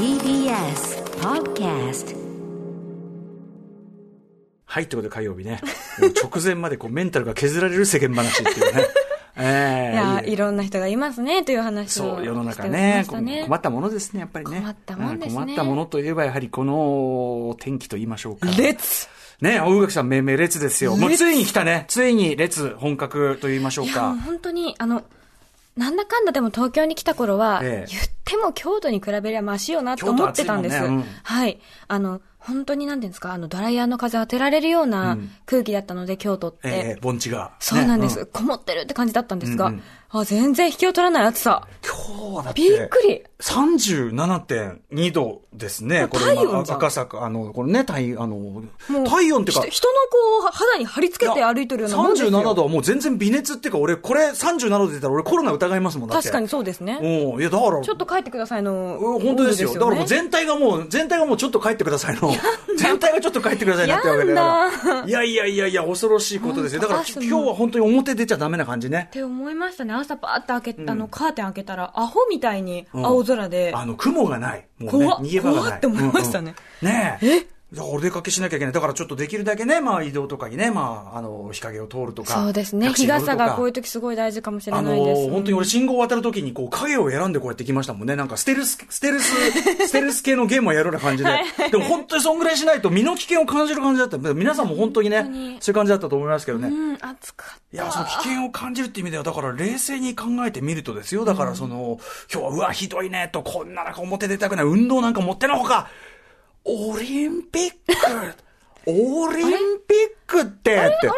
TBS Podcast はい、ということで火曜日ね、もう直前までこうメンタルが削られる世間話っていうね。えいやいろんな人がいますねという話をそう、世の中ねね困ったものですね、やっぱりね。困ったもんですねうん困ったものといえば、やはりこの天気と言いましょうか。列ね、大垣さん命名列ですよ。もう列ついに来たね。ついに列、本格と言いましょうか。本当にあのなんだかんだでも東京に来た頃は、ええ言っても京都に比べりゃマシよなと思ってたんです。ねうんはい。あの、本当になんていうんですか、あの、ドライヤーの風当てられるよううなん空気だったので、京都って。ええ盆地が。そうなんです、ねこもってるって感じだったんですが、うんうんあ、全然引きを取らない暑さ。今日はだって。びっくり。37.2度ですね。これ、体温じゃん赤坂、あの、これね、体、あの、もう体温っていうか人、人のこう、肌に貼り付けて歩いてるようなもんですよ。37度はもう全然微熱っていうか、俺、これ37度で出たら俺コロナ疑いますもん、だ。確かにそうですね。うん。いや、だから、ちょっと帰ってくださいの。うん本当ですよ。だからもうね全体がもう、全体がもうちょっと帰ってくださいの。全体がちょっと帰ってくださいなってわけだやから。いやいやいやいや、恐ろしいことですよ。だから今日は本当に表出ちゃダメな感じねっ。て思いましたね。朝パーって開け、あの、カーテン開けたら、アホみたいに青空で、あの、雲がない。もうね、怖っ逃げ場がない。怖って思いましたねうんうんねえ？だからお出かけしなきゃいけない。だからちょっとできるだけね、まあ移動とかにね、まあ、あの、日陰を通るとか。そうですね。日傘がこういう時すごい大事かもしれあのないです。本当に俺信号を渡るときにこう影を選んでこうやってきましたもんね。なんかステルス、ステルス、ステルス系のゲームをやるような感じで。でも本当にそんぐらいしないと身の危険を感じる感じだった。皆さんも本当にね、そういう感じだったと思いますけどね。うん、暑かった。いや、その危険を感じるって意味では、だから冷静に考えてみるとですよ。だからその、今日はうわ、ひどいね、と、こんな中表出たくない、運動なんか持ってのほか、オリンピック、オリンピックって、って。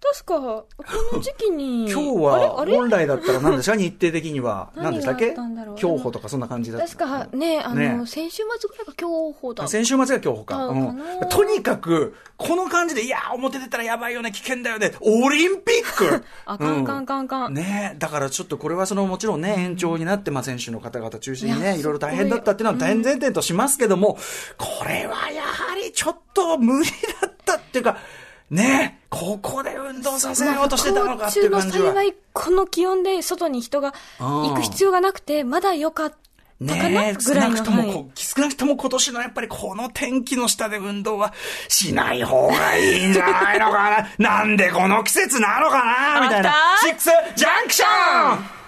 確か、この時期に。今日は本来だったら何ですか？日程的には。何でしたっけ？競歩とかそんな感じだった。確かね、あの、ね。先週末ぐらいが競歩だ。先週末が競歩か。とにかく、この感じで、いや、表出たらやばいよね、危険だよね、オリンピック！あかんかん。かんかん。ね。え、だからちょっとこれはそのもちろんね、延長になって、まあ選手の方々中心にね、いろいろ大変だったっていうのは大前提としますけども、これはやはりちょっと無理だったっていうか、ね。え、ここで運動させようとしてたのかっていう感じは。まあ不幸中の幸い、この気温で外に人が行く必要がなくて、まだ良かったかなねえ、少。ないくとも、はいこ少なくとも今年のやっぱりこの天気の下で運動はしない方がいいんじゃないのかななんでこの季節なのかなみたいなシックスジャンクション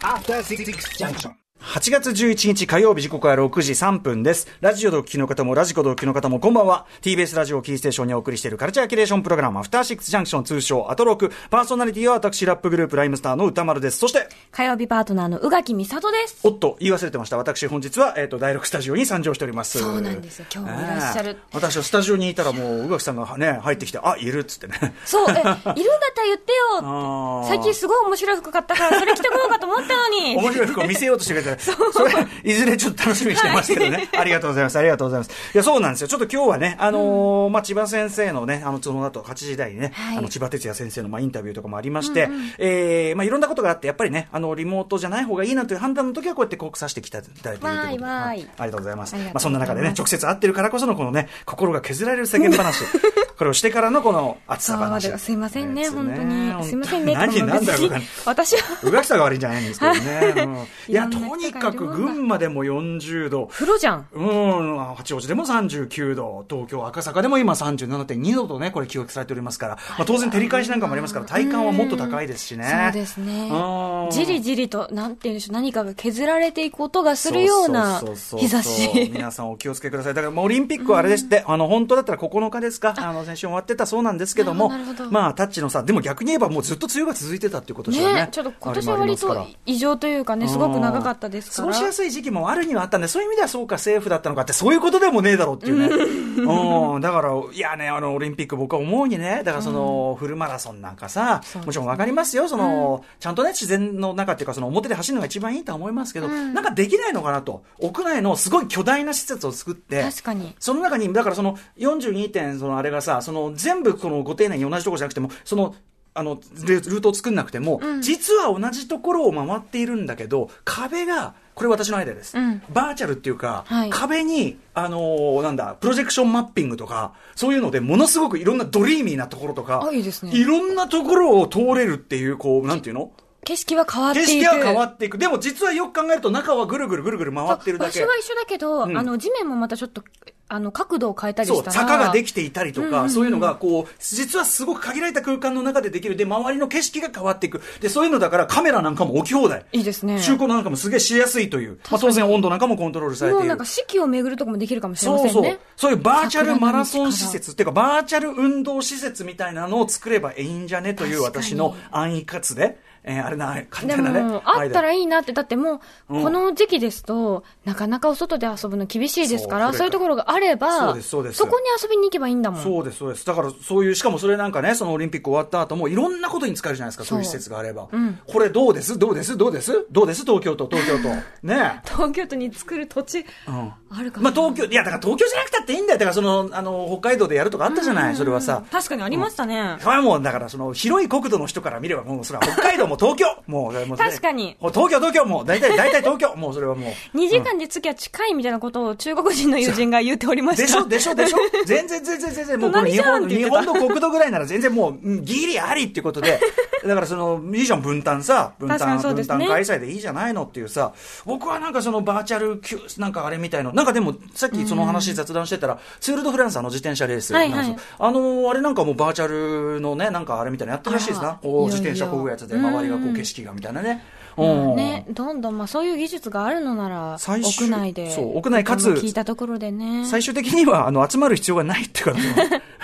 After Six Junction. 8月11日火曜日時刻は6時3分です。ラジオでお聞きの方もラジコでお聞きの方もこんばんは。TBS ラジオキーステーションにお送りしているカルチャーキュレーションプログラムアフターシックスジャンクション通称アトロク。パーソナリティは私ラップグループライムスターの歌丸です。そして、火曜日パートナーの宇垣美里です。おっと、言い忘れてました。私本日は、えっ、と、第6スタジオに参上しております。そうなんですよ今日もいらっしゃるええ私はスタジオにいたらもう、宇垣さんがね、入ってきて、あ、いるっつってね。そう、え、いるんだったら言ってあよーって。最近すごい面白い服買ったから、それ着てこようかと思ったのに。面白い服を見せようとしてくれて、それ、いずれちょっと楽しみにしてますけどね。ありがとうございます。ありがとうございます。いや、そうなんですよ。ちょっと今日はね、あのーまあ、千葉先生のね、あの、その後、8時台にね、はいあの、千葉哲也先生の、まあ、インタビューとかもありまして、えーまあ、いろんなことがあって、やっぱりね、あの、リモートじゃない方がいいなという判断の時は、こうやってこうさせてきたいただいているということで。ありがとうございます。まあ、そんな中でね、直接会ってるからこそのこのね、心が削られる世間話。これをしてからのこの暑さ話。すいませんね、本当に。すいませんね。何、なんだろうか。私は、宇垣さんが悪いんじゃないんですけどね。うん いや、とにかく群馬でも40度。風呂じゃん。うん、八王子でも39度、東京赤坂でも今37.2度とね、これ記録されておりますから、まあ、当然照り返しなんかもありますから、体感はもっと高いですしね。そうですねうん。じりじりと、なんて言うんでしょう、何かが削られていく音がするような日差し。皆さんお気をつけください。だから、まあオリンピックはあれですって、あの、本当だったら9日ですか？あの、先週終わってたそうなんですけどもどまあ、タッチのさ、でも逆に言えばもうずっと梅雨が続いてたっていうことですよね。ね、ちょっと今年は割と異常というかね、すごく長かったですから。過ごしやすい時期もあるにはあったんで、そういう意味ではそうか、セーフだったのかって、そういうことでもねえだろうっていうね。うん、だから、いやね、あの、オリンピック僕は思うにね、だからその、フルマラソンなんかさ、もちろんわかりますよ、その、ちゃんとね、自然の中っていうか、その表で走るのが一番いいとは思いますけど、なんかできないのかなと。屋内のすごい巨大な施設を作って、確かに。その中に、だからその42点、そのあれがさ、その全部このご丁寧に同じところじゃなくても、その、あの、ルルートを作んなくても、実は同じところを回っているんだけど、壁が、これ私のアイデアです。うん。バーチャルっていうか、はい。壁に、あのーなんだ、プロジェクションマッピングとか、そういうので、ものすごくいろんなドリーミーなところとか、あいいですね。いろんなところを通れるっていう、こう、なんていうの？景色は変わっていく。景色は変わっていく。でも実はよく考えると中はぐるぐるぐるぐる回ってるだけ。場所は一緒だけど、んあの、地面もまたちょっと、あの、角度を変えたりそう、したら。坂ができていたりとか、うんうんうんそういうのが、こう、実はすごく限られた空間の中でできる。で、周りの景色が変わっていく。で、そういうのだからカメラなんかも置き放題。いいですね。中古なんかもすげえしやすいという。まあ、当然温度なんかもコントロールされている。もうなんか四季を巡るとこもできるかもしれまそうそうせんね。。そういうバーチャルマラソン施設っていうか、バーチャル運動施設みたいなのを作ればいいんじゃねという私の安易かつで、えーあれな、簡で単なね。も、あったらいいいなって、だってもう、うんこの時期ですと、なかなかお外で遊ぶの厳しいですから、そういうところがあれば、そうですそうですこに遊びに行けばいいんだもん。そうです、そうです。だから、そういう、しかもそれなんかね、そのオリンピック終わった後も、いろんなことに使えるじゃないですか、そういう施設があれば。うんこれどうです？どうです？どうです？どうです？東京都、東京都。ね東京都に作る土地、うん。あるかな。まあ東京、いやだから東京じゃなくたっていいんだよ。だからその、あの、北海道でやるとかあったじゃない、それはさ。確かにありましたね。それはもう、だからその、広い国土の人から見れば、もうそれは北海道も東京。もう、もう確かに。東京、東京。もう、大体、大体東京。もうそれはもう。2時間で月は近いみたいなことを中国人の友人が言っておりました。でしょでしょでしょ。全然全然全然もう日本日本の国土ぐらいなら全然もううんギリありっていうことで。だからそのいいじゃん分担さ。分担、ね。分担開催でいいじゃないのっていうさ。僕はなんかそのバーチャルキュなんかあれみたいのなんかでもさっきその話雑談してたらツール・ド・フランスあの自転車レースなんですよ、はいはい。あのあれなんかもうバーチャルのねなんかあれみたいなのやってるらしいですな。こう自転車こぐやつで周りがこう景色がみたいなね。ね、どんどん、まあそういう技術があるのなら、屋内で。そう屋内かつ聞いたところでね。最終的にはあの集まる必要がないっていうか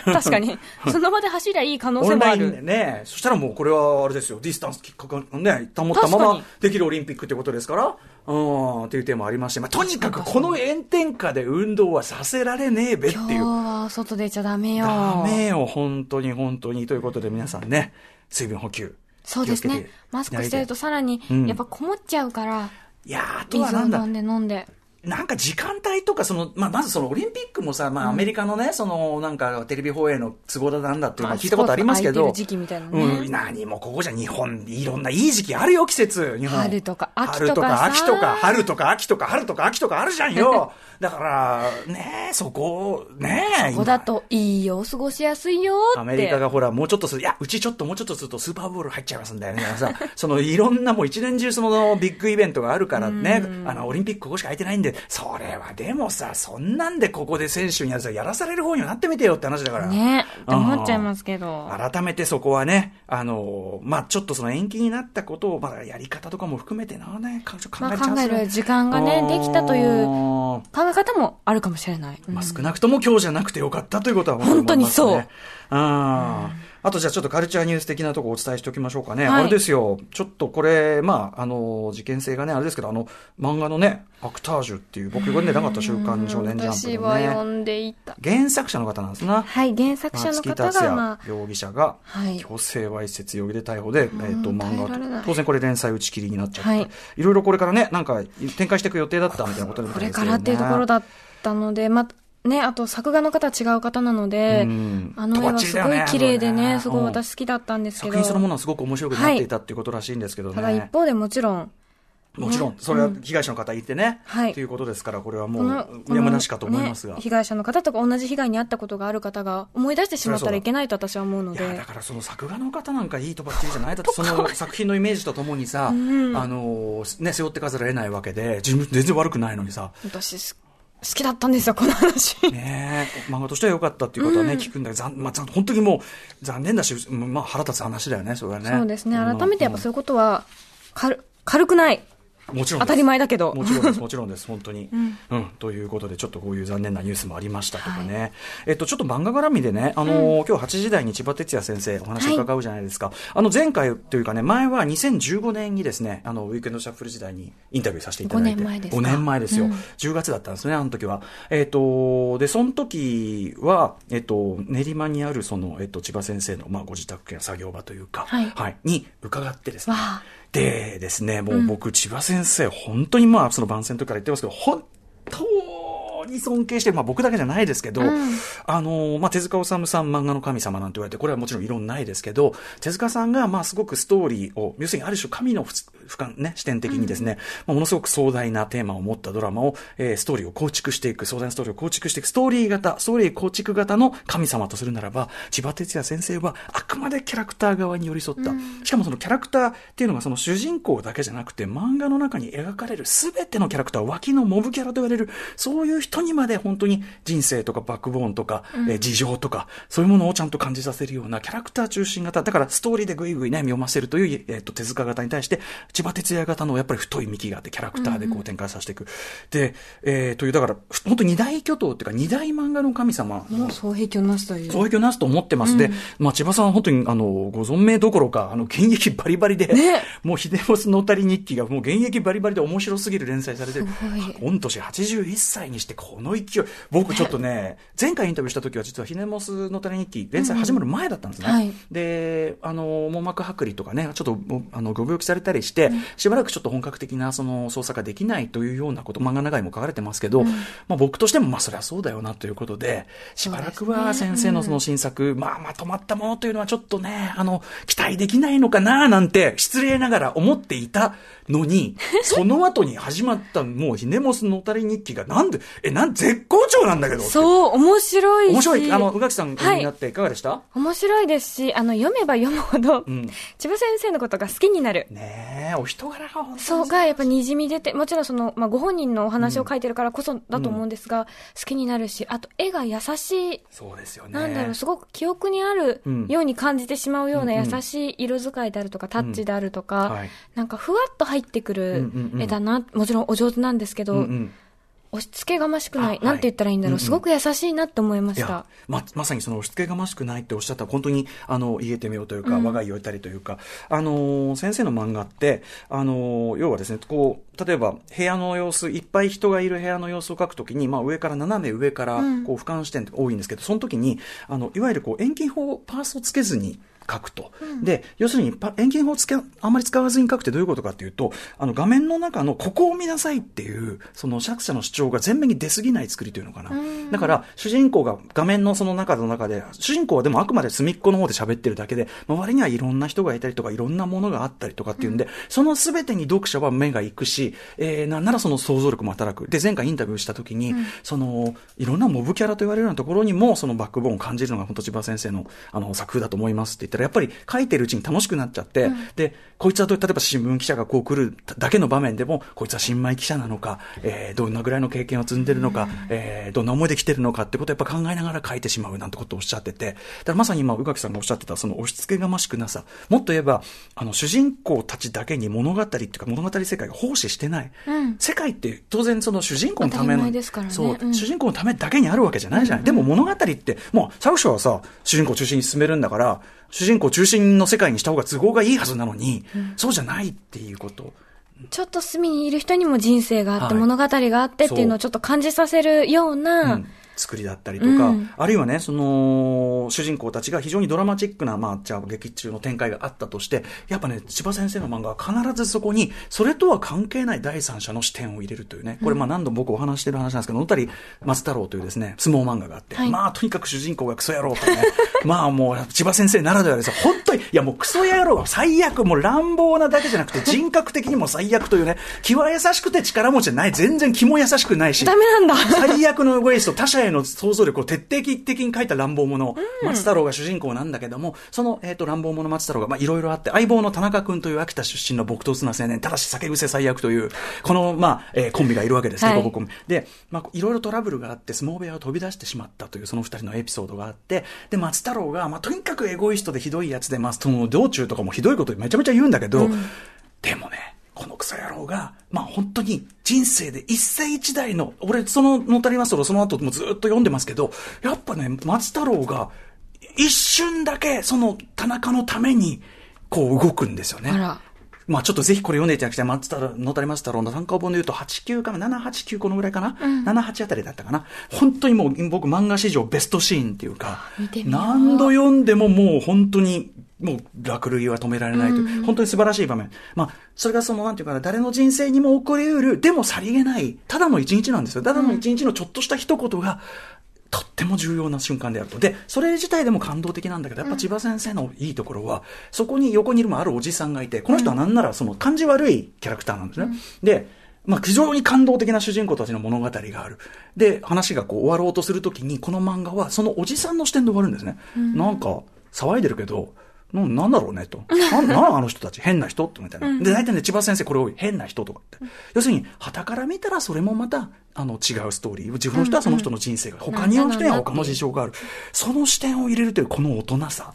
確かに。その場で走りゃいい可能性もあオンラインでる。ね、そしたらもうこれはあれですよ、ディスタンスきっかかね、保ったままできるオリンピックってことですから、うん、っていう点もありまして、まあ、とにかくこの炎天下で運動はさせられねえべって今日いう。は外出ちゃダメよ。ダメよ、本当に本当に。ということで皆さんね、水分補給。そうですね。マスクしてるとさらにうん、やっぱこもっちゃうから、いやーあとはなんだ飲ん、で飲んで。なんか時間帯とか、その、まあ、まずそのオリンピックもさ、まあ、アメリカのね、その、なんか、テレビ放映の都合だなんだっていうのは聞いたことありますけど、時期みたいなねうん、何もここじゃ日本、いろんないい時期あるよ、季節、日本。春とか秋春とかとかさ秋とか、春とか秋とか、春とか秋とかあるじゃんよ。だから、ねえ、そこ、ねえ。ここだといいよ、過ごしやすいよって。アメリカがほら、もうちょっとする、いや、うちちょっともうちょっとするとスーパーボール入っちゃいますんだよね。さ、そのいろんなもう一年中そのビッグイベントがあるからね、あの、オリンピックここしか空いてないんで、それはでもさ、そんなんでここで選手にやるさ、やらされる方にはなってみてよって話だから。ねって思っちゃいますけど。改めてそこはね、あの、まあちょっとその延期になったことを、まあやり方とかも含めてな、ね、考まあえちゃう考える時間がね、できたといううん考え方もあるかもしれない。うんまあ、少なくとも今日じゃなくてよかったということは本当にそう思いますねあとじゃあちょっとカルチャーニュース的なところお伝えしておきましょうかね。はいあれですよ。ちょっとこれ、まあ、あの、事件性がね、あれですけど、あの、漫画のね、アクタージュっていう、僕読んでなかった週刊少年ジャン私プのね。は読んでいた。原作者の方なんですな。はい、原作者の方が、まあ、容疑者がはい強制わいせつ容疑で逮捕で、えっとうん漫耐えられない画当然これ連載打ち切りになっちゃって、はいい、ろいろこれからねなんか展開していく予定だったみたいなことですよねからっていうところだったので、まあ、ね、あと作画の方は違う方なのでうん、あの絵はすごい綺麗でね、すごいうん私好きだったんですけど。作品そのものはすごく面白くなっていたっていうことらしいんですけどね。ただ一方でもちろん、もちろん、それは被害者の方いてね、はいということですから、これはもう、やむなしかと思いますが。ね被害者の方とか同じ被害に遭ったことがある方が思い出してしまったらいけないと私は思うのいや、でだ。からその作画の方なんかいいとばっちりじゃないだって、その作品のイメージとともにさ、あの、ね、背負ってかざるを得ないわけで、自分全然悪くないのにさ、私す好きだったんですよ、この話。ねえ、漫画としては良かったっていうことはね、聞くんだけど、残まあ、残本当にもう残念だし、まあ腹立つ話だよね、それはね。そうですね。ん改めてやっぱそういうことは、軽、軽くない。もちろん当たり前だけど。もちろんです、もちろんです、本当に。うん、ということで、ちょっとこういう残念なニュースもありましたとかね。えっと、ちょっと漫画絡みでね、あのー今日8時台に千葉哲也先生お話を伺うじゃないですか。あの、前回というかね、前は2015年にですね、あの、ウィークエンドシャッフル時代にインタビューさせていただいて。5年前ですか5年前ですよ。うん10月だったんですね、あの時は。えっと、で、その時は、えっと、練馬にある、その、えっと、千葉先生の、まあ、ご自宅や作業場というか、はいに伺ってですね。でですね、もう僕、千葉先生、本当にまあ、その番宣の時から言ってますけど、本当常に尊敬してる、まあ僕だけじゃないですけど、うん、あの、まあ手塚治虫さん漫画の神様なんて言われて、これはもちろん異論ないですけど、手塚さんがまあすごくストーリーを、要するにある種神の俯瞰、ね、視点的にですね、うん、ものすごく壮大なテーマを持ったドラマを、えー、ストーリーを構築していく、壮大なストーリーを構築していく、ストーリー型、ストーリー構築型の神様とするならば、千葉哲也先生はあくまでキャラクター側に寄り添った。うん、しかもそのキャラクターっていうのがその主人公だけじゃなくて、漫画の中に描かれる全てのキャラクター、脇のモブキャラと言われる、そういう人にまで本当に人生とかバックボーンとか、うん、えー、事情とか、そういうものをちゃんと感じさせるようなキャラクター中心型、だからストーリーでぐいぐいね、読ませるという、えっ、ー、と、手塚型に対して、千葉哲也型のやっぱり太い幹があって、キャラクターでこう展開させていく。うん、で、えー、という、だから、本当二大巨頭っていうか、二大漫画の神様。もう双璧をなすという。双璧をなすと思ってます。うん、で、まあ、千葉さん本当に、あの、ご存命どころか、あの、現役バリバリで、ね、もう秀吉のたり日記がもう現役バリバリで面白すぎる連載されて、御年81歳にしてこの勢い。僕ちょっとね、前回インタビューした時は実は秀吉のたり日記、連載始まる前だったんですね。うんはい、で、あの、網膜剥離とかね、ちょっと、あの、ご病気されたりして、しばらくちょっと本格的なその操作ができないというようなこと、漫画長いも書かれてますけど、うん、まあ僕としてもまあそりゃそうだよなということで、しばらくは先生のその新作、まあまとまったものというのはちょっとね、あの、期待できないのかななんて、失礼ながら思っていたのに、その後に始まったもうひねもすのたり日記がなんで、え、なん、絶好調なんだけど。そう、面白いし。面白い。あの、宇垣さんになっていかがでした、はい、面白いですし、あの、読めば読むほど、うん、千葉先生のことが好きになる。ねえ、お人柄が本当に。そうが、やっぱにじみ出て、もちろんその、まあ、ご本人のお話を書いてるからこそだと思うんですが、うん、好きになるし、あと、絵が優しい。そうですよね。なんだろう、すごく記憶にあるように感じてしまうような優しい色使いであるとか、タッチであるとか、はい、なんかふわっと入ってくる絵だな、もちろんお上手なんですけど、うんうん押し付けがましくない、なんて言ったらいいんだろう、うんうん、すごく優しいなって思いました。ま、まさにその押し付けがましくないっておっしゃった本当に、あの、言えてみようというか、うん、我が家を得たりというか、あの、先生の漫画って、あの、要はですね、こう、例えば部屋の様子、いっぱい人がいる部屋の様子を描くときに、まあ上から斜め上から、こう、俯瞰視点って多いんですけど、その時に、あの、いわゆるこう、遠近法パースをつけずに、書くと。うん、で、要するに、遠近法をつけ、あまり使わずに書くってどういうことかっていうと、あの、画面の中のここを見なさいっていう、その作者の主張が前面に出すぎない作りというのかな。だから、主人公が画面のその中の中で、主人公はでもあくまで隅っこの方で喋ってるだけで、周りにはいろんな人がいたりとか、いろんなものがあったりとかっていうんで、うん、その全てに読者は目が行くし、えー、なんならその想像力も働く。で、前回インタビューした時に、うん、その、いろんなモブキャラと言われるようなところにも、そのバックボーンを感じるのが本当千葉先生の、あの、作風だと思いますって言ったら、やっぱり書いてるうちに楽しくなっちゃって、うん、で、こいつは例えば新聞記者がこう来るだけの場面でも、こいつは新米記者なのか、えー、どんなぐらいの経験を積んでるのか、うん、えー、どんな思いで来てるのかってことをやっぱ考えながら書いてしまうなんてことをおっしゃってて、だからまさに今、宇垣さんがおっしゃってた、その押し付けがましくなさ、もっと言えば、あの、主人公たちだけに物語っていうか物語世界が奉仕してない。うん、世界って当然その主人公のための、ね、そう、うん、主人公のためだけにあるわけじゃないじゃない。でも物語って、もう作者はさ、主人公中心に進めるんだから、主人公中心の世界にした方が都合がいいはずなのに、うん、そうじゃないっていうこと。ちょっと隅にいる人にも人生があって、物語があってっていうのをちょっと感じさせるような、作りだったりとか、うん、あるいはね、その、主人公たちが非常にドラマチックな、まあ、じゃあ劇中の展開があったとして、やっぱね、千葉先生の漫画は必ずそこに、それとは関係ない第三者の視点を入れるというね、これまあ何度も僕お話してる話なんですけど、野谷松太郎というですね、相撲漫画があって、はい、まあ、とにかく主人公がクソ野郎とね、まあもう、千葉先生ならではです。よ、本当に、いやもうクソ野郎が最悪、もう乱暴なだけじゃなくて、人格的にも最悪というね、気は優しくて力持ちじゃない、全然気も優しくないし、ダメなんだ。最悪のウェイスト、他者への想像力を徹底的に書いた乱暴者、うん、松太郎が主人公なんだけども、その、えっ、ー、と、乱暴者松太郎が、まあ、いろいろあって、相棒の田中君という秋田出身の朴突な青年、ただし酒癖最悪という、この、まあ、えー、コンビがいるわけですね、はい、で、まあ、いろいろトラブルがあって、相撲部屋を飛び出してしまったという、その二人のエピソードがあって、で、松太郎が、まあ、とにかくエゴイストでひどいやつで、まあ、その道中とかもひどいことめちゃめちゃ言うんだけど、うん、でもね、このクソ野郎が、まあ本当に人生で一世一代の、俺そののたりますとその後もずっと読んでますけど、やっぱね、松太郎が一瞬だけその田中のためにこう動くんですよね。まあちょっとぜひこれ読んでいただきたい。松太郎、野谷松太郎の単行本で言うと8、9かな ?7、8、9このぐらいかな、うん、?7、8あたりだったかな？本当にもう僕漫画史上ベストシーンっていうか、何度読んでももう本当にもう落類は止められないという、本当に素晴らしい場面。まあ、それがその、なんていうかな、誰の人生にも起こり得る、でもさりげない、ただの一日なんですよ。ただの一日のちょっとした一言が、とっても重要な瞬間であると。で、それ自体でも感動的なんだけど、やっぱ千葉先生のいいところは、そこに横にいるもあるおじさんがいて、この人はなんならその感じ悪いキャラクターなんですね。で、まあ、非常に感動的な主人公たちの物語がある。で、話がこう終わろうとするときに、この漫画はそのおじさんの視点で終わるんですね。なんか、騒いでるけど、ななんだろうねと。な、なあの人たち、変な人ってみたいな。で、大体ね、千葉先生これ多い。変な人とかって。要するに、旗から見たらそれもまた、あの、違うストーリー。自分の人はその人の人生が、他にの人には他の事情がある。その視点を入れるというこの大人さ。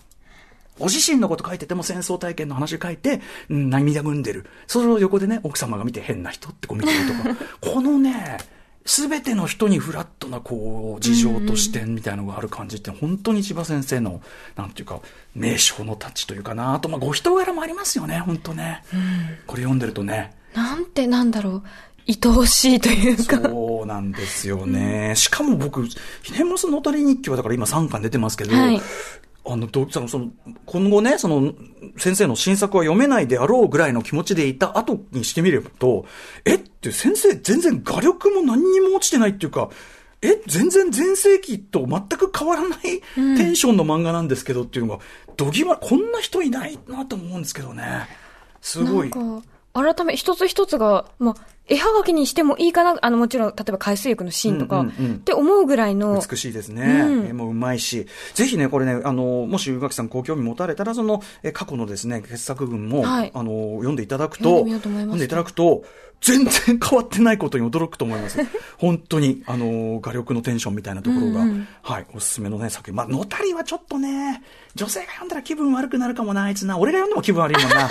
ご自身のこと書いてても戦争体験の話書いて、うん、涙ぐんでる。それを横でね、奥様が見て変な人ってこう見てるとか。このね、すべての人にフラットな、こう、事情と視点みたいなのがある感じって、本当に千葉先生の、なんていうか、名称のタッチというかな、あと、まあ、ご人柄もありますよね、本当ね。うん、これ読んでるとね。なんてなんだろう。愛おしいというか。そうなんですよね。うん、しかも僕、ひねもすのたり日記はだから今3巻出てますけど、はい、あの、どその、その、今後ね、その、先生の新作は読めないであろうぐらいの気持ちでいた後にしてみればと、え？って先生全然画力も何にも落ちてないっていうか、え？全然前世紀と全く変わらないテンションの漫画なんですけどっていうのが、どぎま、こんな人いないなと思うんですけどね。すごい。改め、一つ一つが、まあ、絵はがきにしてもいいかな、あの、もちろん、例えば海水浴のシーンとか、うんうんうん、って思うぐらいの。美しいですね。うん、絵もうまいし、ぜひね、これね、あの、もし宇垣さんご興味持たれたら、その、え過去のですね、傑作群も、はい、あの、読んでいただくと、読んでいただくと、全然変わってないことに驚くと思います。本当に、あの、画力のテンションみたいなところが、うんうん、はい、おすすめのね、作品。まあ、のたりはちょっとね、女性が読んだら気分悪くなるかもな、あいつな。俺が読んでも気分悪いもんな。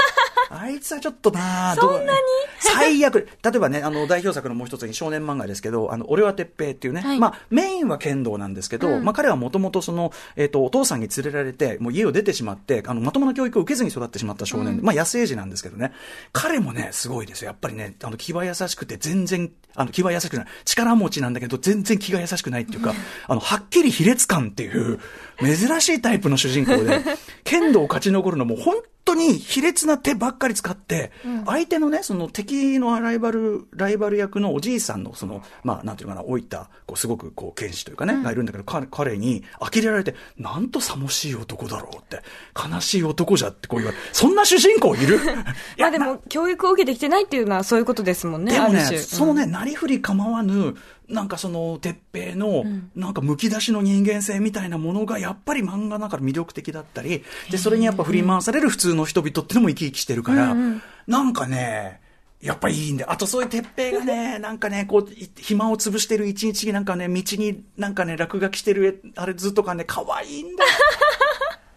あいつはちょっとなそんなに？最悪。例えばね、あの、代表作のもう一つに少年漫画ですけど、あの、俺は鉄平っていうね、はい、まあ、メインは剣道なんですけど、うん、まあ、彼はもともとその、えっ、ー、と、お父さんに連れられて、もう家を出てしまって、あの、まともな教育を受けずに育ってしまった少年、うん、まあ、野生児なんですけどね、彼もね、すごいですよ。やっぱりね、あの、気は優しくて、全然、あの、気は優しくない。力持ちなんだけど、全然気が優しくないっていうか、うん、あの、はっきり卑劣感っていう、珍しいタイプの主人公で、剣道を勝ち残るのも本当に卑劣な手ばっかり使って、相手のね、その敵のライバル、ライバル役のおじいさんの、その、まあ、なんていうかな、置いた、こう、すごく、こう、剣士というかね、がいるんだけど、彼、彼に、呆れられて、なんと寂しい男だろうって、悲しい男じゃってこう言われそんな主人公いる？まあでも、教育を受けてきてないっていうのはそういうことですもんね、でもね、そのね、なりふり構わぬ、なんかその、鉄平の、なんかむき出しの人間性みたいなものが、やっぱり漫画の中で魅力的だったり、で、それにやっぱ振り回される普通の人々ってのも生き生きしてるから、なんかね、やっぱいいんで、あとそういう鉄平がね、なんかね、こう、暇を潰してる一日になんかね、道になんかね、落書きしてるあれずっとかね、可愛いんだよ。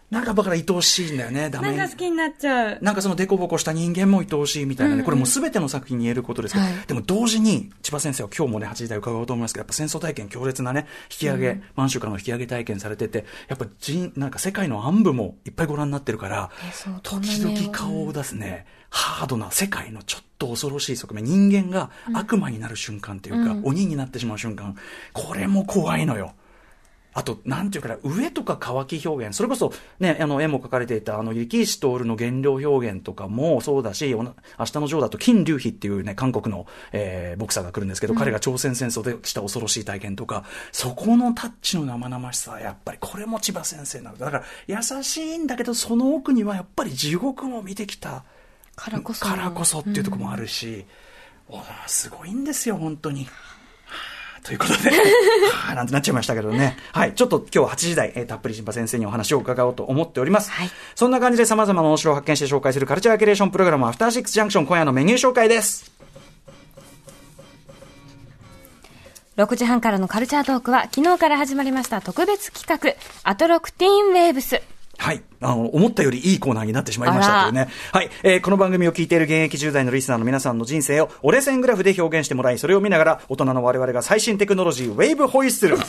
なんかだから愛おしいんだよね、ダメ。なんか好きになっちゃう。なんかそのデコボコした人間も愛おしいみたいな。ね、うん。うん、これもうすべての作品に言えることですけど、はい、でも同時に、千葉先生は今日もね、8時台伺おうと思います。けど、やっぱ戦争体験強烈なね、引き上げ、うん、満州からの引き上げ体験されてて、やっぱ人、なんか世界の暗部もいっぱいご覧になってるから、時々顔を出すね、ハードな世界のちょっと恐ろしい側面、人間が悪魔になる瞬間っていうか、うん、鬼になってしまう瞬間、これも怖いのよ。あと、なんていうかな、上とか乾き表現、それこそ、ね、あの、絵も描かれていた、あの、雪石徹の原料表現とかもそうだし、明日のジョーだと、金龍飛っていうね、韓国の、えー、ボクサーが来るんですけど、うん、彼が朝鮮戦争でした恐ろしい体験とか、そこのタッチの生々しさは、やっぱり、これも千葉先生なのだから、優しいんだけど、その奥にはやっぱり地獄も見てきた。からこそ。からこそっていうところもあるし、うん、すごいんですよ、本当に。ということで、はあ、なんてなっちゃいましたけどね。はい。ちょっと今日は8時台、えー、たっぷり新波先生にお話を伺おうと思っております。はい。そんな感じで様々な面白を発見して紹介するカルチャーキュレーションプログラム、アフターシックスジャンクション、今夜のメニュー紹介です。6時半からのカルチャートークは、昨日から始まりました特別企画、アトロクティーンウェーブス。はい。あの、思ったよりいいコーナーになってしまいましたというね。はい。えー、この番組を聞いている現役10代のリスナーの皆さんの人生を折れ線グラフで表現してもらい、それを見ながら大人の我々が最新テクノロジー、ウェーブホイッスル。こ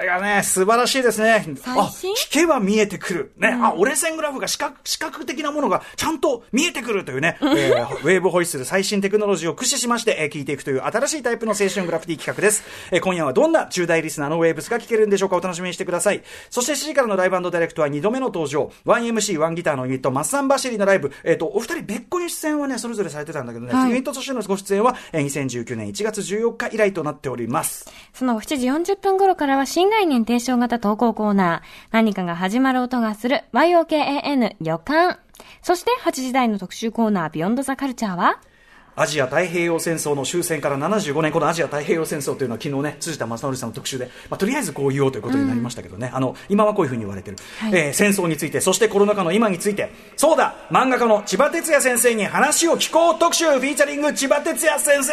れがね、素晴らしいですね。あ、聞けば見えてくる。ね。うん、あ、折れ線グラフが視覚、視覚的なものがちゃんと見えてくるというね、えー、ウェーブホイッスル最新テクノロジーを駆使しまして、えー、聞いていくという新しいタイプの青春グラフィティ企画です。えー、今夜はどんな10代リスナーのウェーブスが聞けるんでしょうかお楽しみにしてください。そして7時からのライブダイレクトは2度目の登場。1MC、1ギターのユニット、マッサンバシリのライブ、えっ、ー、と、お二人別個に出演はね、それぞれされてたんだけどね、はい、ユニットとしてのご出演は、えー、2019年1月14日以来となっております。その7時40分頃からは新概念提唱型投稿コーナー、何かが始まる音がする YOKAN 予感。そして8時台の特集コーナー、ビヨンドザカルチャーは、アジア太平洋戦争の終戦から75年、このアジア太平洋戦争というのは昨日ね、辻田正則さんの特集で、まあ、とりあえずこう言おうということになりましたけどね、うん、あの、今はこういうふうに言われてる、はい、えー、戦争について、そしてコロナ禍の今について、そうだ、漫画家の千葉哲也先生に話を聞こう特集、フィーチャリング千葉哲也先生!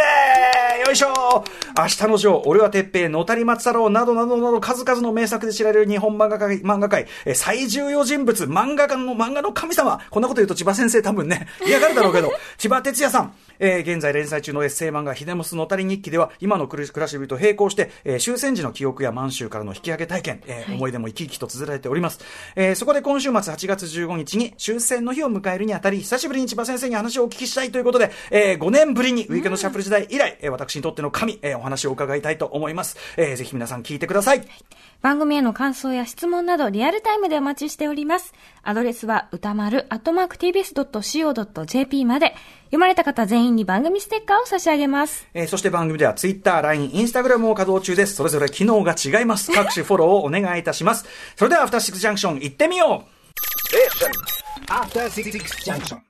よいしょ!明日のジョー、俺は鉄平、野谷松太郎などなどなど数々の名作で知られる日本漫画界、漫画界、え最重要人物、漫画家の漫画の神様、こんなこと言うと千葉先生多分ね、嫌がるだろうけど、千葉哲也さん、えー、現在連載中のエッセイ漫画、秀モスのたり日記では、今の暮らしぶりと並行して、えー、終戦時の記憶や満州からの引き上げ体験、えー、はい、思い出も生き生きと綴られております。えー、そこで今週末8月15日に終戦の日を迎えるにあたり、久しぶりに千葉先生に話をお聞きしたいということで、えー、5年ぶりにウィークのシャッフル時代以来、えー、私にとっての神、えー、お話を伺いたいと思います。えー、ぜひ皆さん聞いてください。番組への感想や質問などリアルタイムでお待ちしております。アドレスは歌丸、アットマーク tbs.co.jp まで、読まれた方全員に番組ステッカーを差し上げます。えー、そして番組では Twitter、LINE、Instagram も稼働中です。それぞれ機能が違います。各種フォローをお願いいたします。それでは、アフターシックスジャンクション行ってみようえアフターシックスジャンクション